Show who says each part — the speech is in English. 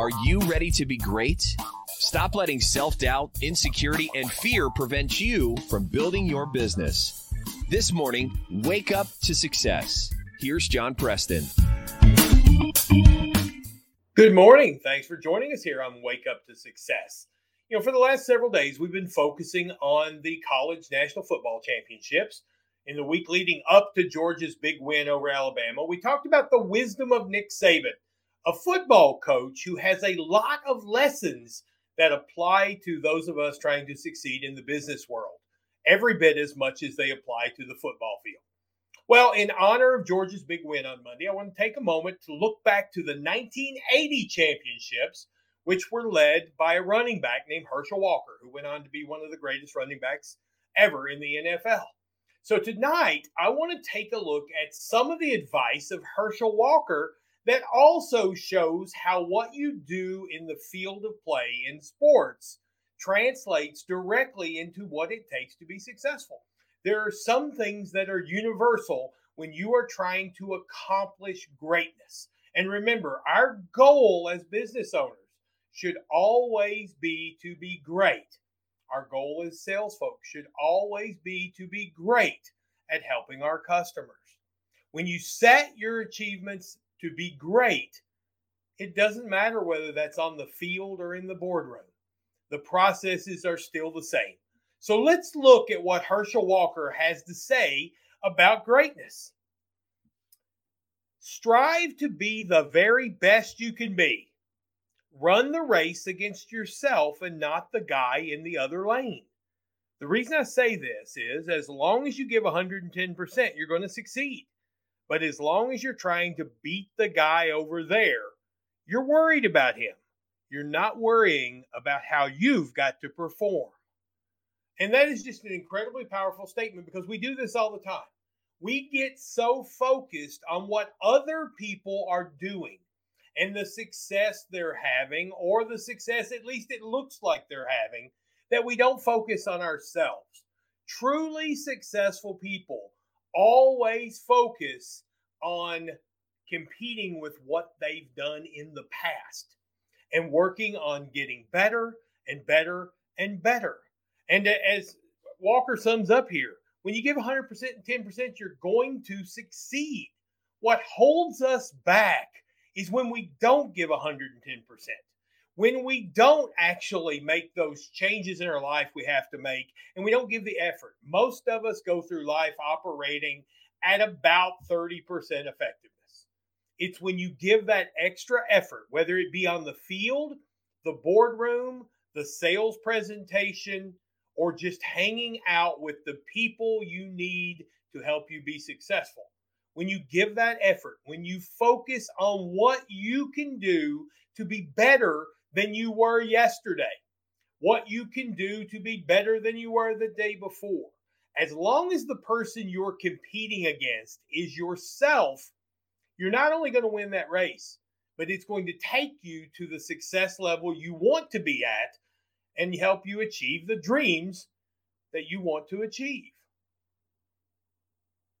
Speaker 1: Are you ready to be great? Stop letting self doubt, insecurity, and fear prevent you from building your business. This morning, wake up to success. Here's John Preston.
Speaker 2: Good morning. Thanks for joining us here on Wake Up to Success. You know, for the last several days, we've been focusing on the college national football championships. In the week leading up to Georgia's big win over Alabama, we talked about the wisdom of Nick Saban a football coach who has a lot of lessons that apply to those of us trying to succeed in the business world, every bit as much as they apply to the football field. Well, in honor of Georgia's big win on Monday, I want to take a moment to look back to the 1980 championships, which were led by a running back named Herschel Walker, who went on to be one of the greatest running backs ever in the NFL. So tonight, I want to take a look at some of the advice of Herschel Walker that also shows how what you do in the field of play in sports translates directly into what it takes to be successful. There are some things that are universal when you are trying to accomplish greatness. And remember, our goal as business owners should always be to be great. Our goal as sales folks should always be to be great at helping our customers. When you set your achievements to be great, it doesn't matter whether that's on the field or in the boardroom. The processes are still the same. So let's look at what Herschel Walker has to say about greatness. Strive to be the very best you can be. Run the race against yourself and not the guy in the other lane. The reason I say this is as long as you give 110%, you're going to succeed. But as long as you're trying to beat the guy over there, you're worried about him. You're not worrying about how you've got to perform. And that is just an incredibly powerful statement because we do this all the time. We get so focused on what other people are doing and the success they're having, or the success at least it looks like they're having, that we don't focus on ourselves. Truly successful people always focus on competing with what they've done in the past and working on getting better and better and better. And as Walker sums up here, when you give 100% and 10%, you're going to succeed. What holds us back is when we don't give 110%. When we don't actually make those changes in our life we have to make, and we don't give the effort. Most of us go through life operating at about 30% effectiveness. It's when you give that extra effort, whether it be on the field, the boardroom, the sales presentation, or just hanging out with the people you need to help you be successful. When you give that effort, when you focus on what you can do to be better than you were yesterday, what you can do to be better than you were the day before, as long as the person you're competing against is yourself, you're not only going to win that race, but it's going to take you to the success level you want to be at and help you achieve the dreams that you want to achieve.